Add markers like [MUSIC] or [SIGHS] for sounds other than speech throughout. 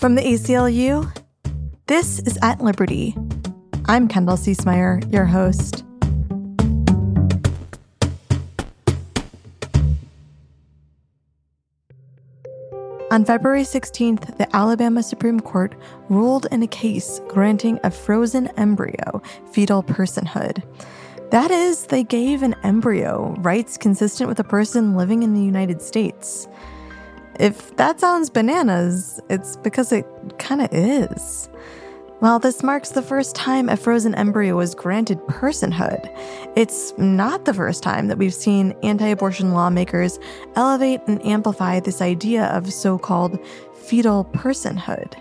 From the ACLU, this is At Liberty. I'm Kendall Ciesemier, your host. On February 16th, the Alabama Supreme Court ruled in a case granting a frozen embryo fetal personhood. That is, they gave an embryo rights consistent with a person living in the United States. If that sounds bananas, it's because it kind of is. While this marks the first time a frozen embryo was granted personhood, it's not the first time that we've seen anti abortion lawmakers elevate and amplify this idea of so called fetal personhood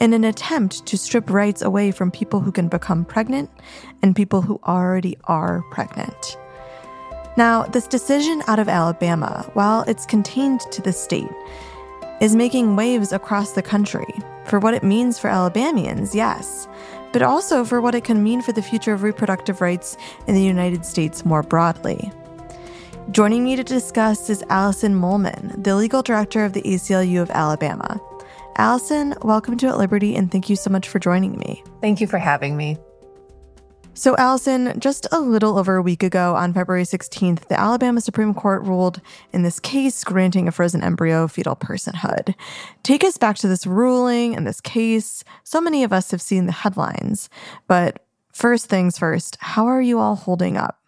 in an attempt to strip rights away from people who can become pregnant and people who already are pregnant. Now, this decision out of Alabama, while it's contained to the state, is making waves across the country for what it means for Alabamians, yes, but also for what it can mean for the future of reproductive rights in the United States more broadly. Joining me to discuss is Alison Mollman, the legal director of the ACLU of Alabama. Alison, welcome to At Liberty and thank you so much for joining me. Thank you for having me. So, Alison, just a little over a week ago on February 16th, the Alabama Supreme Court ruled in this case granting a frozen embryo fetal personhood. Take us back to this ruling and this case. So many of us have seen the headlines, but first things first, how are you all holding up?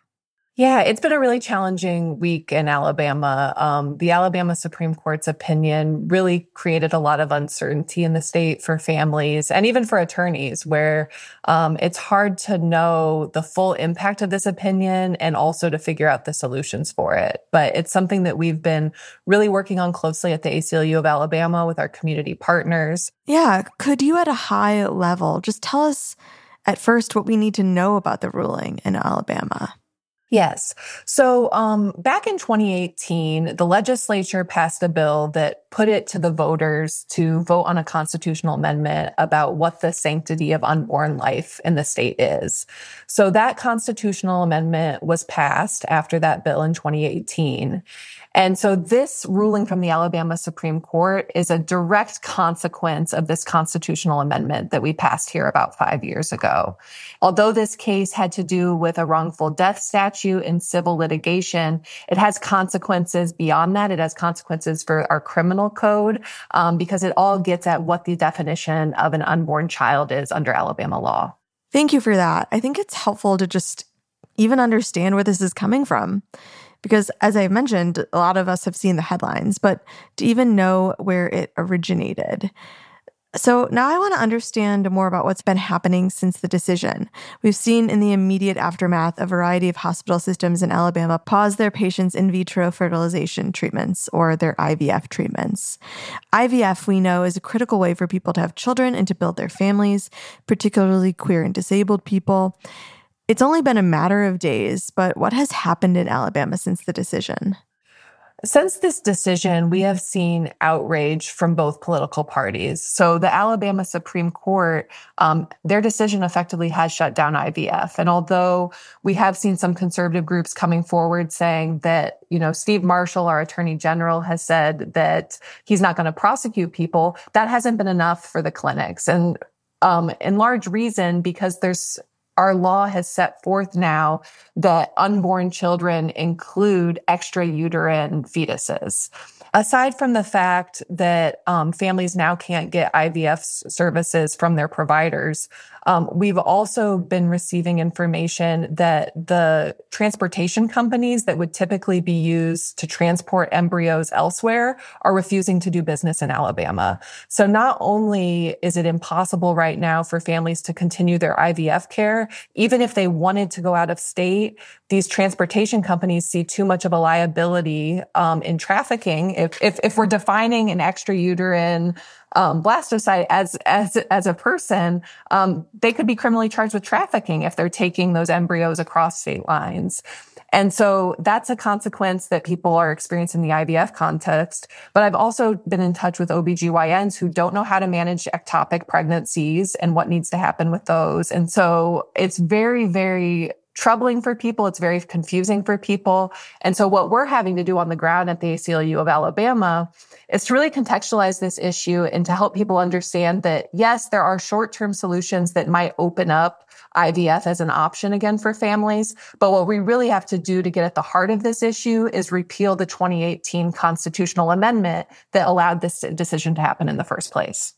Yeah, it's been a really challenging week in Alabama. Um, the Alabama Supreme Court's opinion really created a lot of uncertainty in the state for families and even for attorneys, where um, it's hard to know the full impact of this opinion and also to figure out the solutions for it. But it's something that we've been really working on closely at the ACLU of Alabama with our community partners. Yeah. Could you, at a high level, just tell us at first what we need to know about the ruling in Alabama? Yes. So um, back in 2018, the legislature passed a bill that put it to the voters to vote on a constitutional amendment about what the sanctity of unborn life in the state is. So that constitutional amendment was passed after that bill in 2018. And so this ruling from the Alabama Supreme Court is a direct consequence of this constitutional amendment that we passed here about five years ago. Although this case had to do with a wrongful death statute in civil litigation, it has consequences beyond that. It has consequences for our criminal code um, because it all gets at what the definition of an unborn child is under Alabama law. Thank you for that. I think it's helpful to just even understand where this is coming from. Because as I mentioned, a lot of us have seen the headlines, but to even know where it originated. So now I want to understand more about what's been happening since the decision. We've seen in the immediate aftermath a variety of hospital systems in Alabama pause their patients' in vitro fertilization treatments or their IVF treatments. IVF, we know, is a critical way for people to have children and to build their families, particularly queer and disabled people. It's only been a matter of days, but what has happened in Alabama since the decision? Since this decision, we have seen outrage from both political parties. So the Alabama Supreme Court, um, their decision effectively has shut down IVF. And although we have seen some conservative groups coming forward saying that, you know, Steve Marshall, our attorney general, has said that he's not going to prosecute people, that hasn't been enough for the clinics. And um, in large reason because there's our law has set forth now that unborn children include extrauterine fetuses. Aside from the fact that um, families now can't get IVF services from their providers, um, we've also been receiving information that the transportation companies that would typically be used to transport embryos elsewhere are refusing to do business in Alabama. So not only is it impossible right now for families to continue their IVF care, even if they wanted to go out of state, these transportation companies see too much of a liability um, in trafficking. If, if, if we're defining an extrauterine um, blastocyte as as as a person, um, they could be criminally charged with trafficking if they're taking those embryos across state lines. And so that's a consequence that people are experiencing in the IVF context. But I've also been in touch with OBGYNs who don't know how to manage ectopic pregnancies and what needs to happen with those. And so it's very, very troubling for people. It's very confusing for people. And so what we're having to do on the ground at the ACLU of Alabama is to really contextualize this issue and to help people understand that yes, there are short-term solutions that might open up IVF as an option again for families. But what we really have to do to get at the heart of this issue is repeal the 2018 constitutional amendment that allowed this decision to happen in the first place.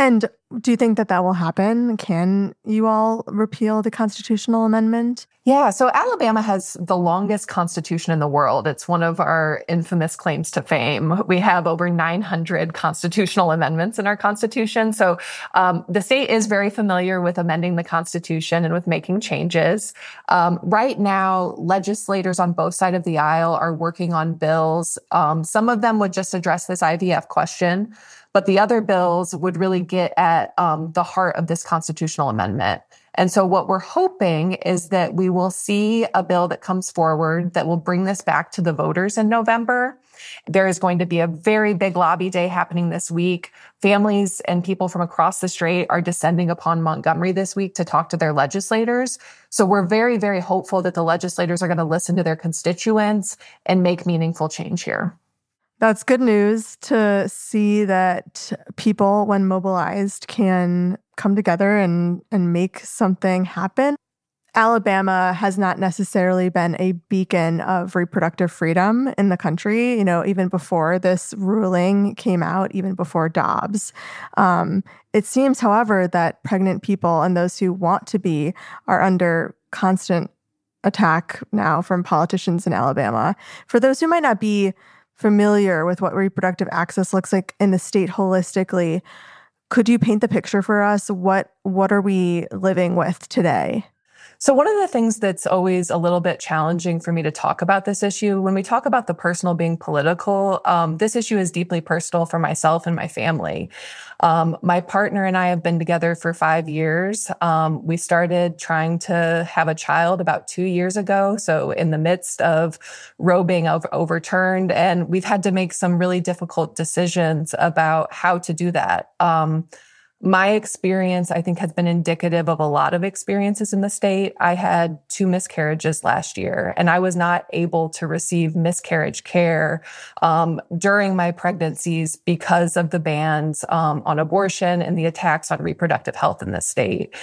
And do you think that that will happen? Can you all repeal the constitutional amendment? Yeah, so Alabama has the longest constitution in the world. It's one of our infamous claims to fame. We have over 900 constitutional amendments in our constitution. So um, the state is very familiar with amending the constitution and with making changes. Um, right now, legislators on both sides of the aisle are working on bills. Um, some of them would just address this IVF question. But the other bills would really get at um, the heart of this constitutional amendment. And so what we're hoping is that we will see a bill that comes forward that will bring this back to the voters in November. There is going to be a very big lobby day happening this week. Families and people from across the state are descending upon Montgomery this week to talk to their legislators. So we're very, very hopeful that the legislators are going to listen to their constituents and make meaningful change here. That's good news to see that people, when mobilized, can come together and, and make something happen. Alabama has not necessarily been a beacon of reproductive freedom in the country, you know, even before this ruling came out, even before Dobbs. Um, it seems, however, that pregnant people and those who want to be are under constant attack now from politicians in Alabama. For those who might not be familiar with what reproductive access looks like in the state holistically, could you paint the picture for us? What what are we living with today? So, one of the things that's always a little bit challenging for me to talk about this issue, when we talk about the personal being political, um, this issue is deeply personal for myself and my family. Um, my partner and I have been together for five years. Um, we started trying to have a child about two years ago. So, in the midst of Roe being over- overturned, and we've had to make some really difficult decisions about how to do that. My experience, I think, has been indicative of a lot of experiences in the state. I had two miscarriages last year, and I was not able to receive miscarriage care um, during my pregnancies because of the bans um, on abortion and the attacks on reproductive health in the state.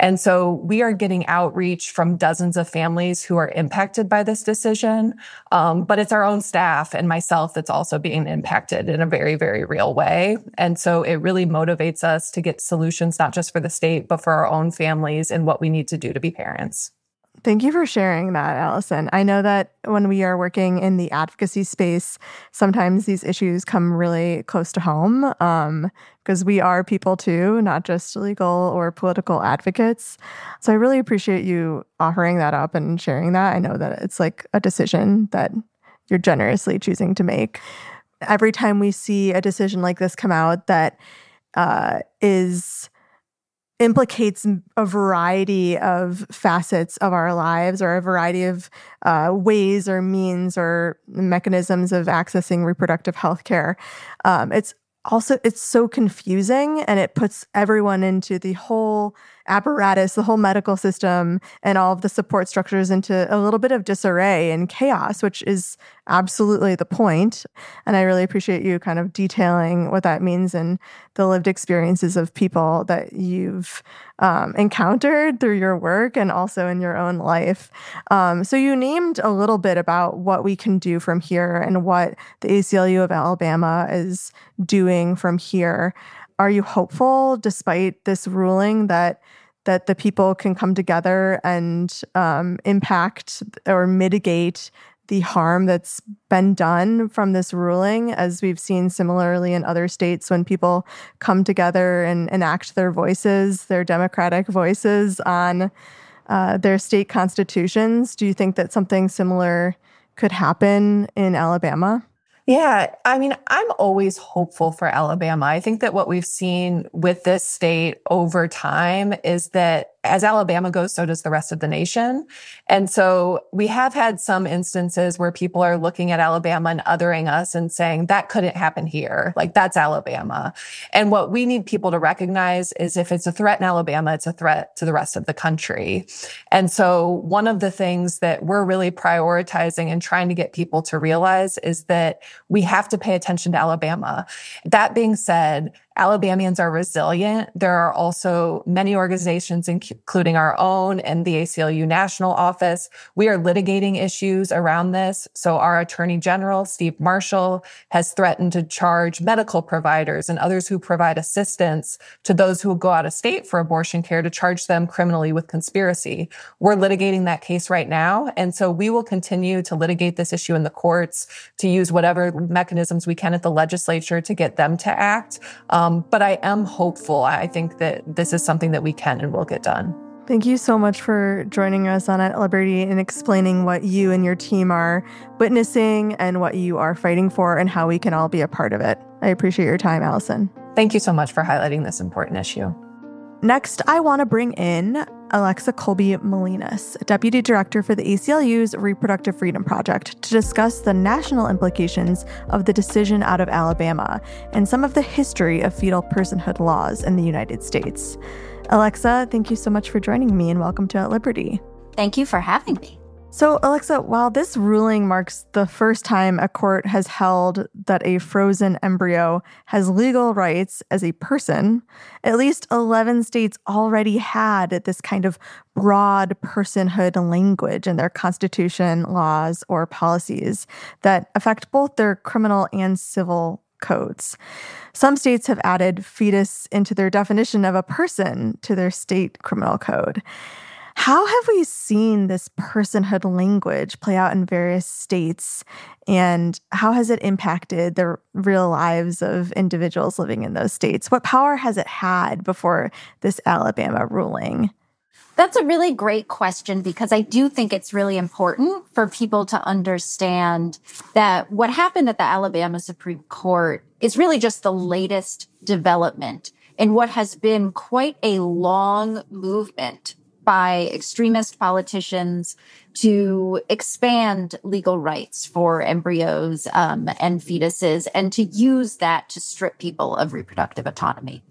And so we are getting outreach from dozens of families who are impacted by this decision, um, but it's our own staff and myself that's also being impacted in a very, very real way. And so it really motivates us to get solutions, not just for the state, but for our own families and what we need to do to be parents. Thank you for sharing that, Alison. I know that when we are working in the advocacy space, sometimes these issues come really close to home because um, we are people too, not just legal or political advocates. So I really appreciate you offering that up and sharing that. I know that it's like a decision that you're generously choosing to make. Every time we see a decision like this come out that uh, is implicates a variety of facets of our lives or a variety of uh, ways or means or mechanisms of accessing reproductive health care um, it's also it's so confusing and it puts everyone into the whole apparatus, the whole medical system, and all of the support structures into a little bit of disarray and chaos, which is absolutely the point. And I really appreciate you kind of detailing what that means and the lived experiences of people that you've um, encountered through your work and also in your own life. Um, so, you named a little bit about what we can do from here and what the ACLU of Alabama is doing from here. Are you hopeful, despite this ruling, that that the people can come together and um, impact or mitigate the harm that's been done from this ruling, as we've seen similarly in other states when people come together and enact their voices, their democratic voices on uh, their state constitutions. Do you think that something similar could happen in Alabama? Yeah, I mean, I'm always hopeful for Alabama. I think that what we've seen with this state over time is that as Alabama goes, so does the rest of the nation. And so we have had some instances where people are looking at Alabama and othering us and saying that couldn't happen here. Like that's Alabama. And what we need people to recognize is if it's a threat in Alabama, it's a threat to the rest of the country. And so one of the things that we're really prioritizing and trying to get people to realize is that we have to pay attention to Alabama. That being said, Alabamians are resilient. There are also many organizations, including our own and the ACLU National Office. We are litigating issues around this. So our Attorney General, Steve Marshall, has threatened to charge medical providers and others who provide assistance to those who go out of state for abortion care to charge them criminally with conspiracy. We're litigating that case right now. And so we will continue to litigate this issue in the courts to use whatever mechanisms we can at the legislature to get them to act. Um, um, but I am hopeful. I think that this is something that we can and will get done. Thank you so much for joining us on At Liberty and explaining what you and your team are witnessing and what you are fighting for and how we can all be a part of it. I appreciate your time, Alison. Thank you so much for highlighting this important issue. Next, I want to bring in Alexa Kolbi-Molinas, Deputy Director for the ACLU's Reproductive Freedom Project, to discuss the national implications of the decision out of Alabama and some of the history of fetal personhood laws in the United States. Alexa, thank you so much for joining me and welcome to At Liberty. Thank you for having me. So, Alexa, while this ruling marks the first time a court has held that a frozen embryo has legal rights as a person, at least 11 states already had this kind of broad personhood language in their constitution, laws, or policies that affect both their criminal and civil codes. Some states have added fetus into their definition of a person to their state criminal code. How have we seen this personhood language play out in various states? And how has it impacted the real lives of individuals living in those states? What power has it had before this Alabama ruling? That's a really great question because I do think it's really important for people to understand that what happened at the Alabama Supreme Court is really just the latest development in what has been quite a long movement by extremist politicians to expand legal rights for embryos um, and fetuses and to use that to strip people of reproductive autonomy.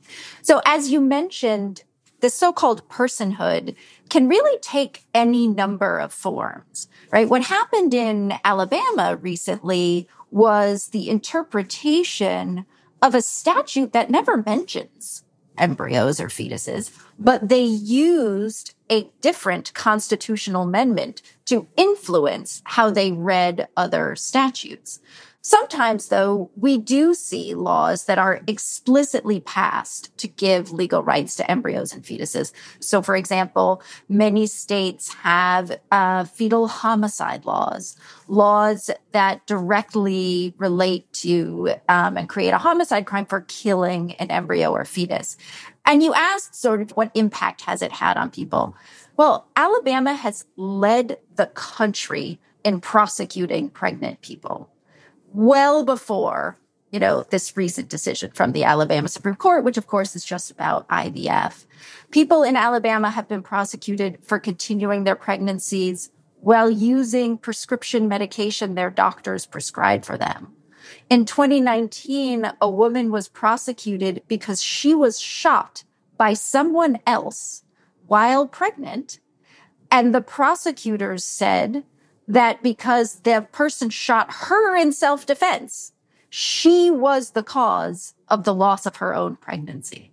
So, as you mentioned, the so-called personhood can really take any number of forms, right? What happened in Alabama recently was the interpretation of a statute that never mentions embryos or fetuses, but they used a different constitutional amendment to influence how they read other statutes. Sometimes, though, we do see laws that are explicitly passed to give legal rights to embryos and fetuses. So, for example, many states have uh, fetal homicide laws, laws that directly relate to um, and create a homicide crime for killing an embryo or fetus. And you asked sort of what impact has it had on people? Well, Alabama has led the country in prosecuting pregnant people well before, you know, this recent decision from the Alabama Supreme Court, which of course is just about IVF. People in Alabama have been prosecuted for continuing their pregnancies while using prescription medication their doctors prescribed for them. In 2019, a woman was prosecuted because she was shot by someone else while pregnant. And the prosecutors said that because the person shot her in self defense, she was the cause of the loss of her own pregnancy.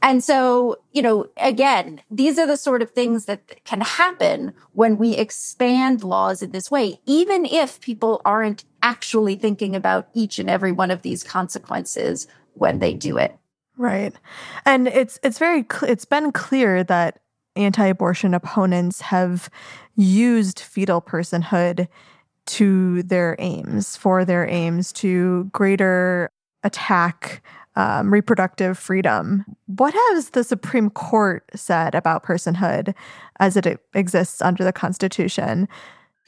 And so, you know, again, these are the sort of things that can happen when we expand laws in this way, even if people aren't actually thinking about each and every one of these consequences when they do it. Right. And it's it's very it's been clear that anti-abortion opponents have used fetal personhood to their aims, for their aims to greater attack um, reproductive freedom. What has the Supreme Court said about personhood as it exists under the Constitution?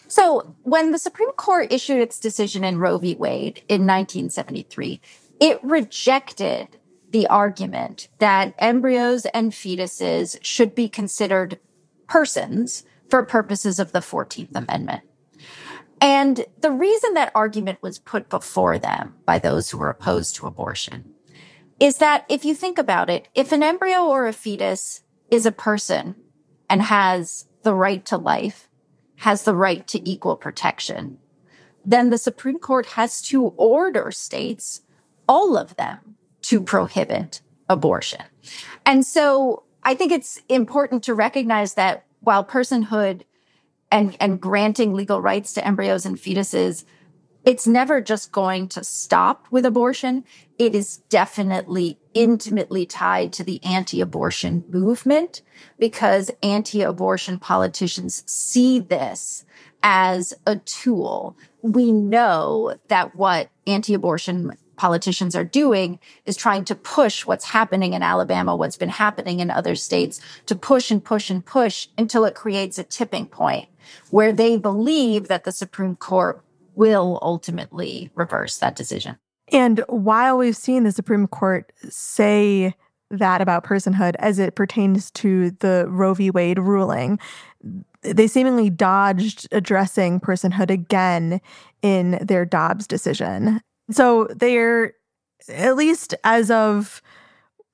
So, when the Supreme Court issued its decision in Roe v. Wade in 1973, it rejected the argument that embryos and fetuses should be considered persons for purposes of the 14th Amendment. And the reason that argument was put before them by those who were opposed to abortion is that if you think about it, if an embryo or a fetus is a person and has the right to life, has the right to equal protection, then the Supreme Court has to order states, all of them, to prohibit abortion. And so I think it's important to recognize that while personhood and, and granting legal rights to embryos and fetuses, it's never just going to stop with abortion. It is definitely intimately tied to the anti-abortion movement because anti-abortion politicians see this as a tool. We know that what anti-abortion politicians are doing is trying to push what's happening in Alabama, what's been happening in other states, to push and push and push until it creates a tipping point where they believe that the Supreme Court will ultimately reverse that decision. And while we've seen the Supreme Court say that about personhood as it pertains to the Roe v. Wade ruling, they seemingly dodged addressing personhood again in their Dobbs decision. So they're, at least as of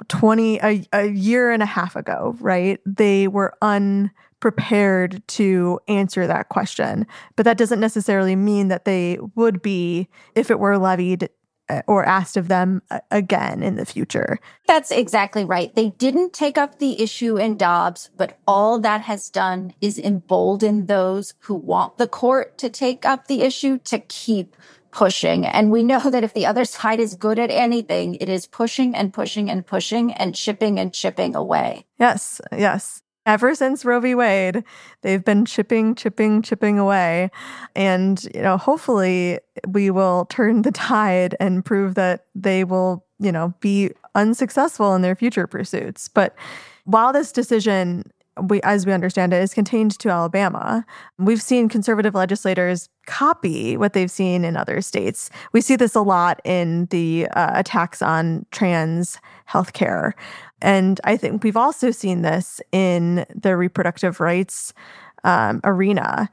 20, a, a year and a half ago, right? They were unprepared to answer that question. But that doesn't necessarily mean that they would be if it were levied uh, or asked of them again in the future. That's exactly right. They didn't take up the issue in Dobbs, but all that has done is embolden those who want the court to take up the issue to keep pushing. And we know that if the other side is good at anything, it is pushing and pushing and pushing and chipping and chipping away. Yes, yes. Ever since Roe v. Wade, they've been chipping, chipping, chipping away. And, you know, hopefully we will turn the tide and prove that they will, you know, be unsuccessful in their future pursuits. But while this decision we, as we understand it, is contained to Alabama. We've seen conservative legislators copy what they've seen in other states. We see this a lot in the uh, attacks on trans healthcare. And I think we've also seen this in the reproductive rights um, arena.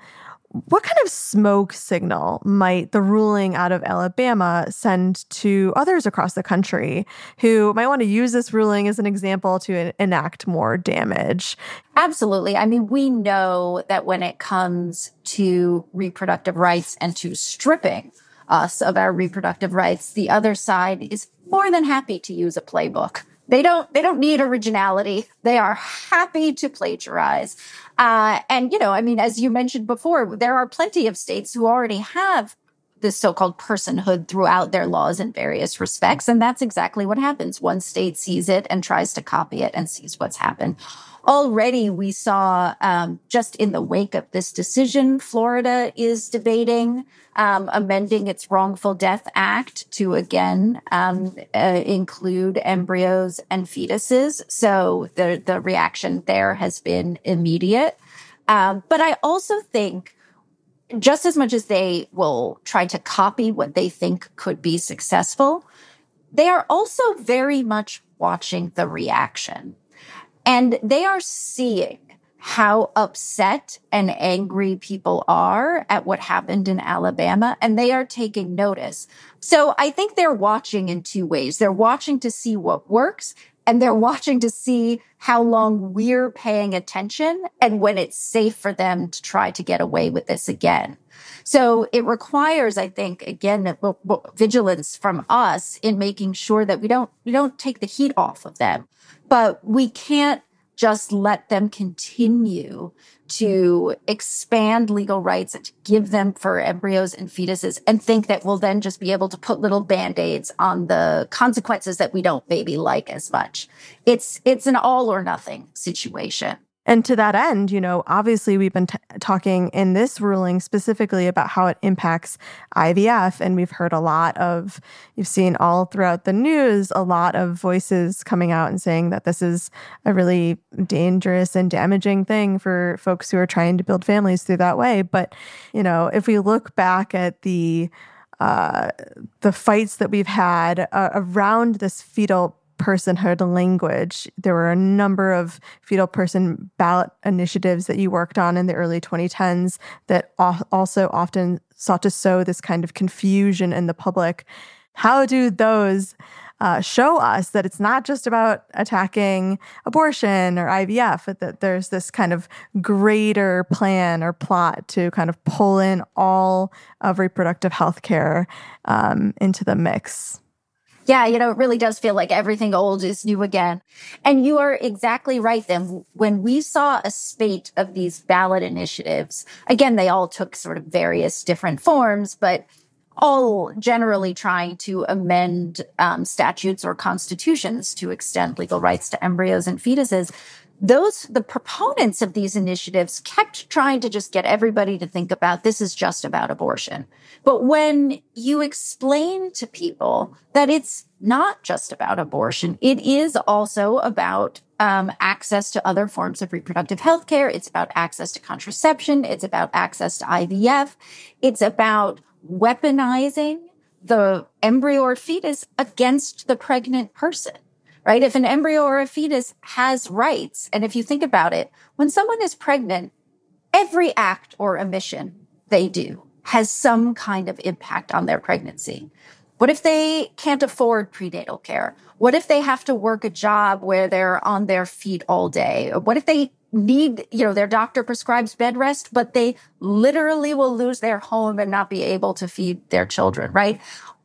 What kind of smoke signal might the ruling out of Alabama send to others across the country who might want to use this ruling as an example to enact more damage? Absolutely. I mean, we know that when it comes to reproductive rights and to stripping us of our reproductive rights, the other side is more than happy to use a playbook. They don't, they don't need originality. They are happy to plagiarize. Uh, and, you know, I mean, as you mentioned before, there are plenty of states who already have this so-called personhood throughout their laws in various respects. And that's exactly what happens. One state sees it and tries to copy it and sees what's happened. Already we saw, um, just in the wake of this decision, Florida is debating um, amending its wrongful death act to again um, uh, include embryos and fetuses. So the the reaction there has been immediate. Um, but I also think just as much as they will try to copy what they think could be successful, they are also very much watching the reaction. And they are seeing how upset and angry people are at what happened in Alabama, and they are taking notice. So I think they're watching in two ways. They're watching to see what works, and they're watching to see how long we're paying attention and when it's safe for them to try to get away with this again. So it requires, I think, again, vigilance from us in making sure that we don't, we don't take the heat off of them, but we can't just let them continue to expand legal rights and to give them for embryos and fetuses and think that we'll then just be able to put little band-aids on the consequences that we don't maybe like as much. It's, it's an all or nothing situation. And to that end, you know, obviously we've been t- talking in this ruling specifically about how it impacts IVF. And we've heard a lot of, you've seen all throughout the news, a lot of voices coming out and saying that this is a really dangerous and damaging thing for folks who are trying to build families through that way. But, you know, if we look back at the, uh, the fights that we've had uh, around this fetal personhood language. There were a number of fetal person ballot initiatives that you worked on in the early 2010s that also often sought to sow this kind of confusion in the public. How do those uh, show us that it's not just about attacking abortion or IVF, but that there's this kind of greater plan or plot to kind of pull in all of reproductive health care um, into the mix. Yeah, you know, it really does feel like everything old is new again. And you are exactly right then. When we saw a spate of these ballot initiatives, again, they all took sort of various different forms, but all generally trying to amend um, statutes or constitutions to extend legal rights to embryos and fetuses those the proponents of these initiatives kept trying to just get everybody to think about this is just about abortion. But when you explain to people that it's not just about abortion it is also about um, access to other forms of reproductive health care it's about access to contraception. It's about access to ivf it's about weaponizing the embryo or fetus against the pregnant person, right? If an embryo or a fetus has rights, and if you think about it, when someone is pregnant, every act or omission they do has some kind of impact on their pregnancy. What if they can't afford prenatal care? What if they have to work a job where they're on their feet all day? What if they need, you know, their doctor prescribes bed rest, but they literally will lose their home and not be able to feed their children, right?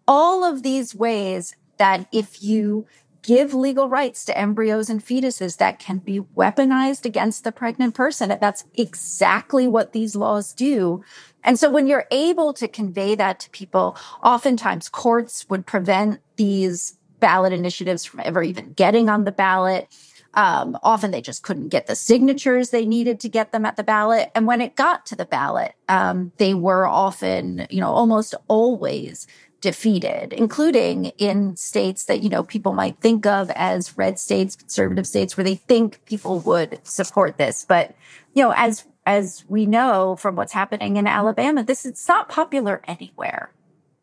All of these ways that if you give legal rights to embryos and fetuses that can be weaponized against the pregnant person. That's exactly what these laws do. And so when you're able to convey that to people, oftentimes courts would prevent these ballot initiatives from ever even getting on the ballot. Um, often they just couldn't get the signatures they needed to get them at the ballot. And when it got to the ballot, um, they were often, you know, almost always defeated, including in states that, you know, people might think of as red states, conservative states, where they think people would support this. But, you know, as as we know from what's happening in Alabama, this is not popular anywhere.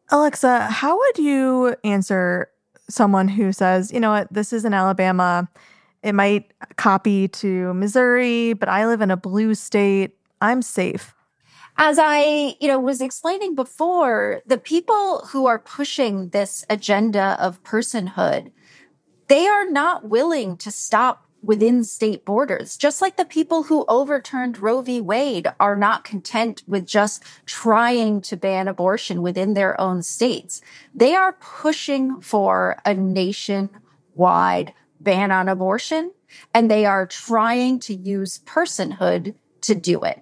Alexa, how would you answer someone who says, you know what, this is in Alabama it might copy to Missouri, but I live in a blue state. I'm safe. As I, you know, was explaining before, the people who are pushing this agenda of personhood, they are not willing to stop within state borders. Just like the people who overturned Roe v. Wade are not content with just trying to ban abortion within their own states. They are pushing for a nationwide ban on abortion and they are trying to use personhood to do it.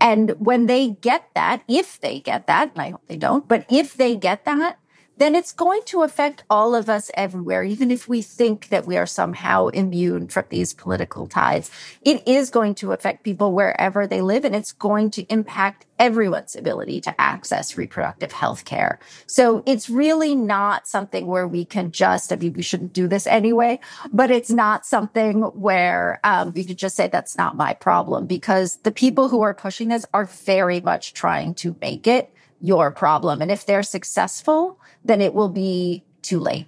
And when they get that, if they get that, and I hope they don't, but if they get that, then it's going to affect all of us everywhere, even if we think that we are somehow immune from these political tides. It is going to affect people wherever they live, and it's going to impact everyone's ability to access reproductive health care. So it's really not something where we can just, I mean, we shouldn't do this anyway, but it's not something where um, we could just say that's not my problem because the people who are pushing this are very much trying to make it your problem. And if they're successful, then it will be too late.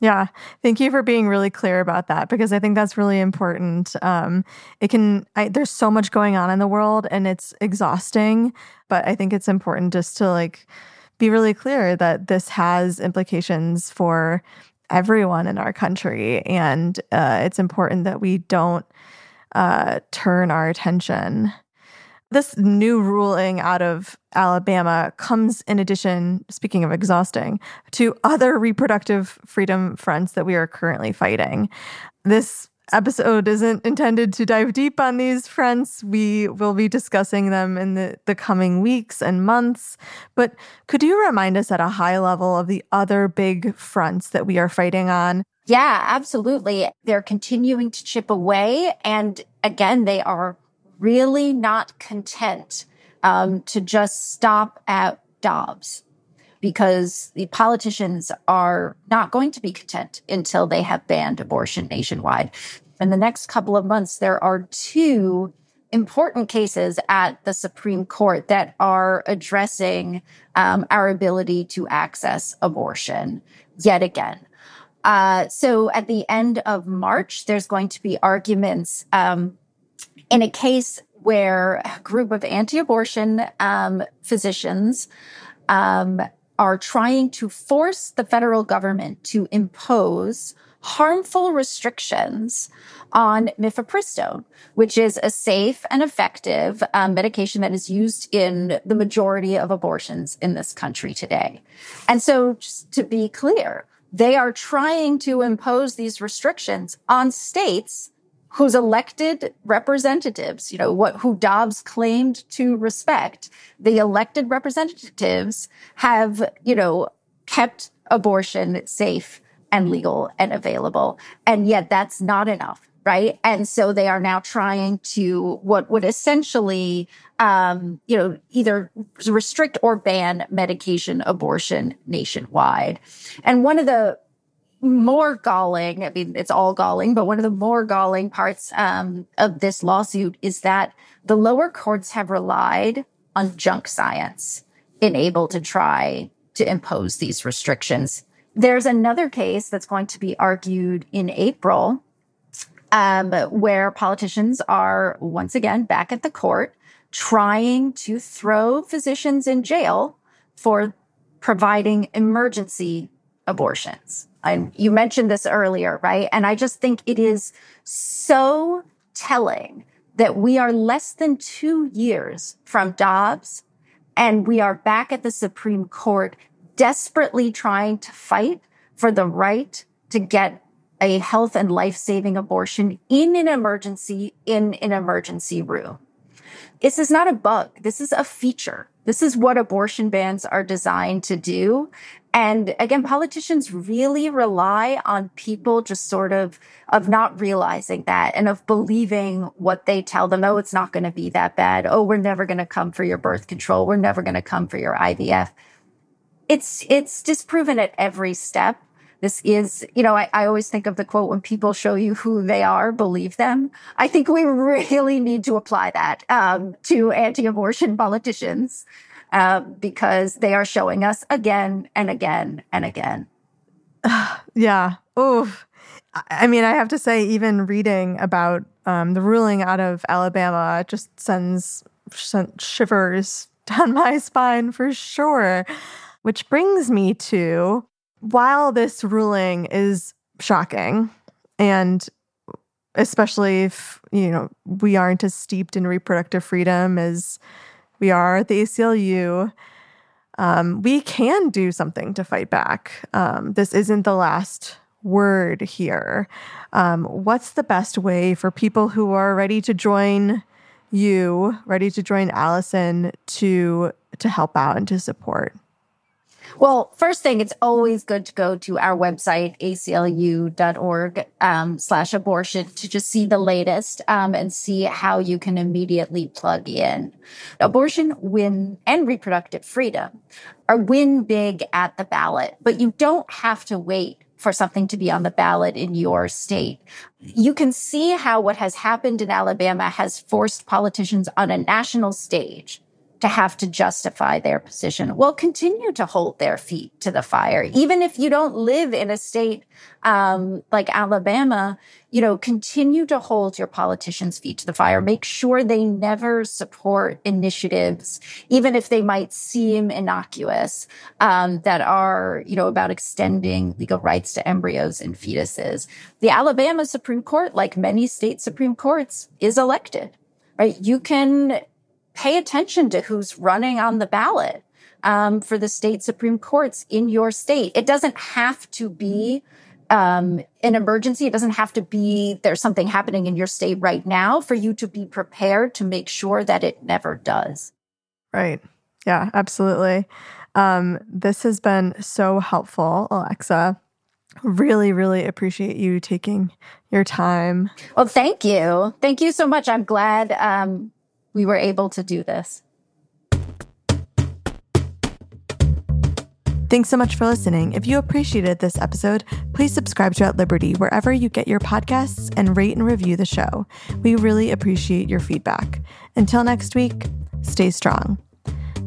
Yeah. Thank you for being really clear about that because I think that's really important. Um, it can, I, there's so much going on in the world and it's exhausting, but I think it's important just to like be really clear that this has implications for everyone in our country. And uh, it's important that we don't uh, turn our attention this new ruling out of Alabama comes in addition, speaking of exhausting, to other reproductive freedom fronts that we are currently fighting. This episode isn't intended to dive deep on these fronts. We will be discussing them in the, the coming weeks and months. But could you remind us at a high level of the other big fronts that we are fighting on? Yeah, absolutely. They're continuing to chip away. And again, they are really not content um, to just stop at Dobbs because the politicians are not going to be content until they have banned abortion nationwide. In the next couple of months, there are two important cases at the Supreme Court that are addressing um, our ability to access abortion yet again. Uh, so at the end of March, there's going to be arguments um, in a case where a group of anti-abortion um, physicians um, are trying to force the federal government to impose harmful restrictions on mifepristone, which is a safe and effective um, medication that is used in the majority of abortions in this country today. And so, just to be clear, they are trying to impose these restrictions on states whose elected representatives, you know, what, who Dobbs claimed to respect, the elected representatives have, you know, kept abortion safe and legal and available. And yet that's not enough. Right. And so they are now trying to what would essentially, um, you know, either restrict or ban medication abortion nationwide. And one of the more galling, I mean, it's all galling, but one of the more galling parts um, of this lawsuit is that the lower courts have relied on junk science in able to try to impose these restrictions. There's another case that's going to be argued in April um, where politicians are once again back at the court trying to throw physicians in jail for providing emergency abortions. And you mentioned this earlier, right? And I just think it is so telling that we are less than two years from Dobbs and we are back at the Supreme Court desperately trying to fight for the right to get a health and life saving abortion in an emergency in an emergency room. This is not a bug. This is a feature. This is what abortion bans are designed to do. And again, politicians really rely on people just sort of, of not realizing that and of believing what they tell them. Oh, it's not going to be that bad. Oh, we're never going to come for your birth control. We're never going to come for your IVF. It's, it's disproven at every step. This is, you know, I, I always think of the quote when people show you who they are, believe them. I think we really need to apply that um, to anti-abortion politicians uh, because they are showing us again and again and again. [SIGHS] yeah. Oh, I mean, I have to say, even reading about um, the ruling out of Alabama just sends, sends shivers [LAUGHS] down my spine for sure. Which brings me to while this ruling is shocking and especially if you know we aren't as steeped in reproductive freedom as we are at the ACLU, um, we can do something to fight back. Um, this isn't the last word here. Um, what's the best way for people who are ready to join you, ready to join Alison to to help out and to support? Well, first thing, it's always good to go to our website, aclu.org um, slash abortion to just see the latest um, and see how you can immediately plug in. Abortion win and reproductive freedom are win big at the ballot, but you don't have to wait for something to be on the ballot in your state. You can see how what has happened in Alabama has forced politicians on a national stage to have to justify their position will continue to hold their feet to the fire. Even if you don't live in a state um, like Alabama, you know, continue to hold your politicians' feet to the fire. Make sure they never support initiatives, even if they might seem innocuous, um, that are, you know, about extending legal rights to embryos and fetuses. The Alabama Supreme Court, like many state Supreme Courts, is elected right? You can pay attention to who's running on the ballot um, for the state Supreme Courts in your state. It doesn't have to be um, an emergency. It doesn't have to be there's something happening in your state right now for you to be prepared to make sure that it never does. Right. Yeah, absolutely. Um, this has been so helpful, Alexa. Really, really appreciate you taking your time. Well, thank you. Thank you so much. I'm glad um, we were able to do this. Thanks so much for listening. If you appreciated this episode, please subscribe to At Liberty wherever you get your podcasts and rate and review the show. We really appreciate your feedback. Until next week, stay strong.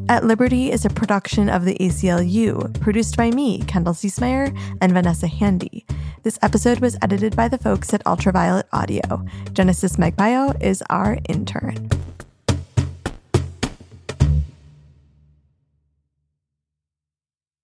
At Liberty is a production of the ACLU, produced by me, Kendall Ciesemier, and Vanessa Handy. This episode was edited by the folks at Ultraviolet Audio. Genesis Magpio is our intern.